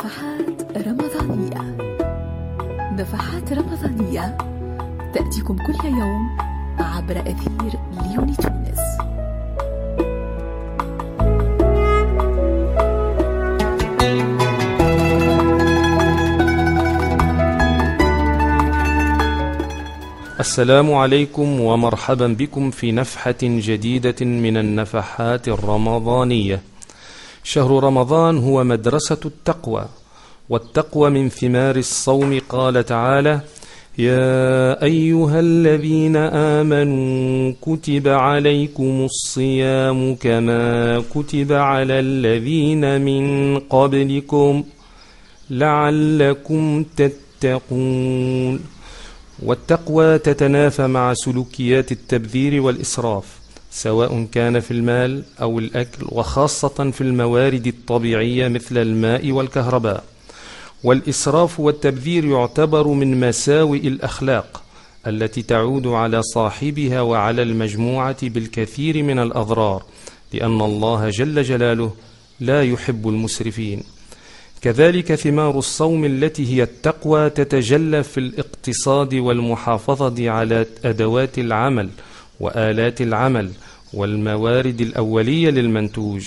نفحات رمضانية. نفحات رمضانية تأتيكم كل يوم عبر أثير ليوني تونس. السلام عليكم ومرحبا بكم في نفحة جديدة من النفحات الرمضانية. شهر رمضان هو مدرسة التقوى، والتقوى من ثمار الصوم قال تعالى: يا أيها الذين آمنوا كتب عليكم الصيام كما كتب على الذين من قبلكم لعلكم تتقون. والتقوى تتنافى مع سلوكيات التبذير والإسراف سواء كان في المال أو الأكل وخاصة في الموارد الطبيعية مثل الماء والكهرباء. والإسراف والتبذير يعتبر من مساوئ الأخلاق التي تعود على صاحبها وعلى المجموعة بالكثير من الأضرار لأن الله جل جلاله لا يحب المسرفين. كذلك ثمار الصوم التي هي التقوى تتجلى في الاقتصاد والمحافظة على أدوات العمل وآلات العمل والموارد الأولية للمنتوج.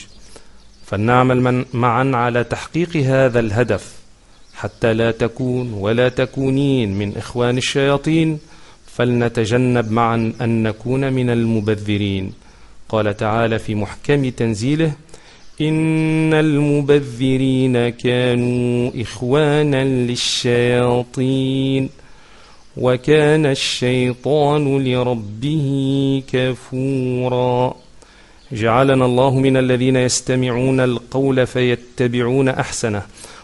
فلنعمل معا على تحقيق هذا الهدف حتى لا تكون ولا تكونين من إخوان الشياطين. فلنتجنب معا أن نكون من المبذرين. قال تعالى في محكم تنزيله إن المبذرين كانوا إخوانا للشياطين. وكان الشيطان لربه كفورا. جعلنا الله من الذين يستمعون القول فيتبعون أحسنه.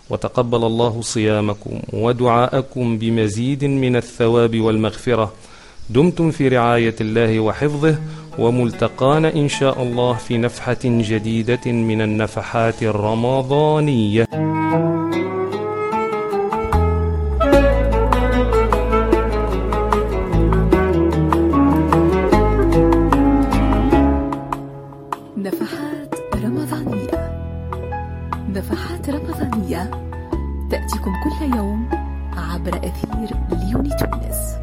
وتقبل الله صيامكم ودعاءكم بمزيد من الثواب والمغفرة. دمتم في رعاية الله وحفظه وملتقانا إن شاء الله في نفحة جديدة من النفحات الرمضانية. رمضانية تأتيكم كل يوم عبر أثير ليوني تونس.